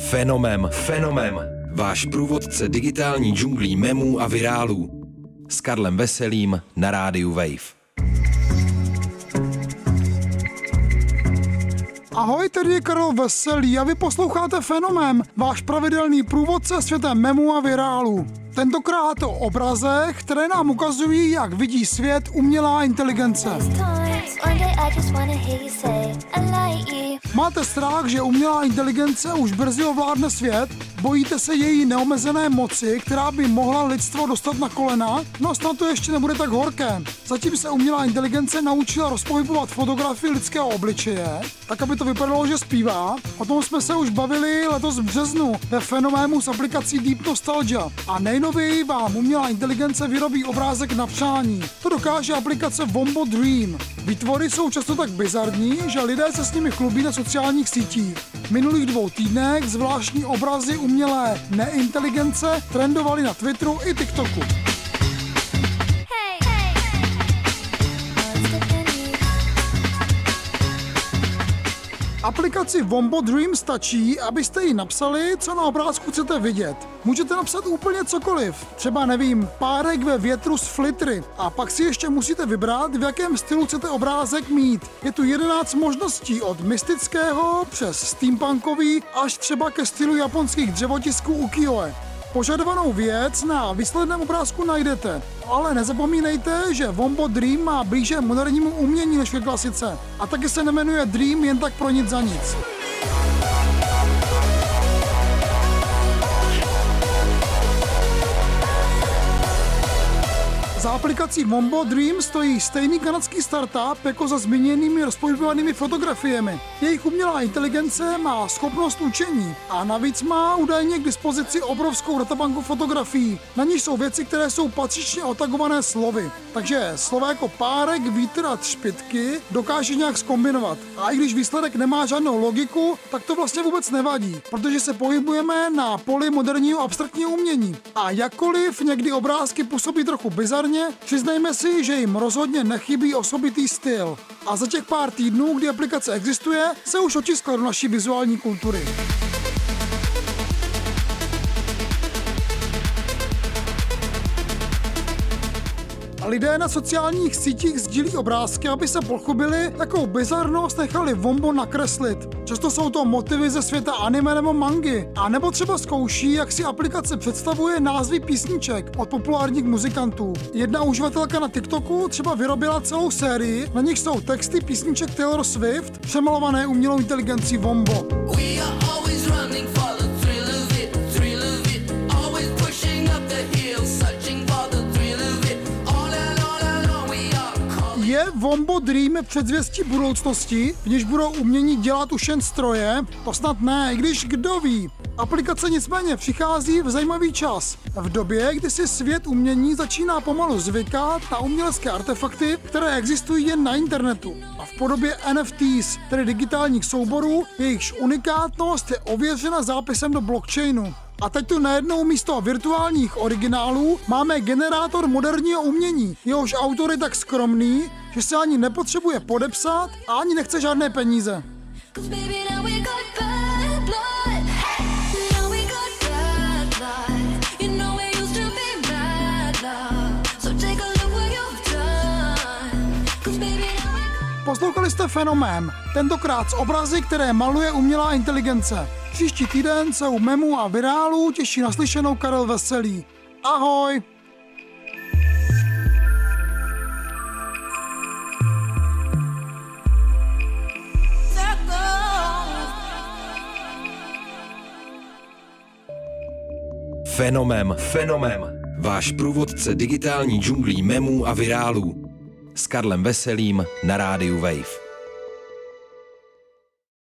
Fenomem, fenomem. Váš průvodce digitální džunglí memů a virálů. S Karlem Veselým na rádiu Wave. Ahoj, tady je Karel Veselý a vy posloucháte Fenomén, váš pravidelný průvodce světem memu a virálu. Tentokrát o obrazech, které nám ukazují, jak vidí svět umělá inteligence. Máte strach, že umělá inteligence už brzy ovládne svět? Bojíte se její neomezené moci, která by mohla lidstvo dostat na kolena? No snad to ještě nebude tak horké. Zatím se umělá inteligence naučila rozpohybovat fotografii lidského obličeje, tak aby to vypadalo, že zpívá. O tom jsme se už bavili letos v březnu ve fenoménu s aplikací Deep Nostalgia. A nejnověji vám umělá inteligence vyrobí obrázek na přání. To dokáže aplikace Wombo Dream. Výtvory jsou často tak bizarní, že lidé se s nimi chlubí na sociálních sítích. V minulých dvou týdnech zvláštní obrazy umělé neinteligence trendovaly na Twitteru i TikToku. Aplikaci Wombo Dream stačí, abyste jí napsali, co na obrázku chcete vidět. Můžete napsat úplně cokoliv, třeba nevím, párek ve větru z flitry a pak si ještě musíte vybrat, v jakém stylu chcete obrázek mít. Je tu 11 možností od mystického přes steampunkový až třeba ke stylu japonských dřevotisků ukiyo-e. Požadovanou věc na výsledném obrázku najdete, ale nezapomínejte, že Wombo Dream má blíže modernímu umění než ke klasice a taky se nemenuje Dream jen tak pro nic za nic. Za aplikací Mombo Dream stojí stejný kanadský startup jako za zmíněnými rozpohybovanými fotografiemi. Jejich umělá inteligence má schopnost učení a navíc má údajně k dispozici obrovskou databanku fotografií. Na níž jsou věci, které jsou patřičně otagované slovy. Takže slova jako párek, vítr a třpitky dokáže nějak skombinovat. A i když výsledek nemá žádnou logiku, tak to vlastně vůbec nevadí, protože se pohybujeme na poli moderního abstraktního umění. A jakkoliv někdy obrázky působí trochu bizarně, Každopádně přiznejme si, že jim rozhodně nechybí osobitý styl. A za těch pár týdnů, kdy aplikace existuje, se už otiskla do naší vizuální kultury. Lidé na sociálních sítích sdílí obrázky, aby se pochopili, jakou bizarnost nechali Vombo nakreslit. Často jsou to motivy ze světa anime nebo mangy, a nebo třeba zkouší, jak si aplikace představuje názvy písniček od populárních muzikantů. Jedna uživatelka na TikToku třeba vyrobila celou sérii, na nich jsou texty písniček Taylor Swift přemalované umělou inteligencí Vombo. We are always running Vombo Dream předzvěstí budoucnosti, v níž budou umění dělat už jen stroje? To snad ne, i když kdo ví. Aplikace nicméně přichází v zajímavý čas. V době, kdy si svět umění začíná pomalu zvykat na umělecké artefakty, které existují jen na internetu. A v podobě NFTs, tedy digitálních souborů, jejichž unikátnost je ověřena zápisem do blockchainu. A teď tu najednou místo virtuálních originálů máme generátor moderního umění. Jehož autor je tak skromný, že se ani nepotřebuje podepsat a ani nechce žádné peníze. Poslouchali jste Fenomén, tentokrát z obrazy, které maluje umělá inteligence. Příští týden se u memu a virálu těší naslyšenou Karel Veselý. Ahoj! Fenomem, fenomem. Váš průvodce digitální džunglí memů a virálů. S Karlem Veselým na rádiu Wave.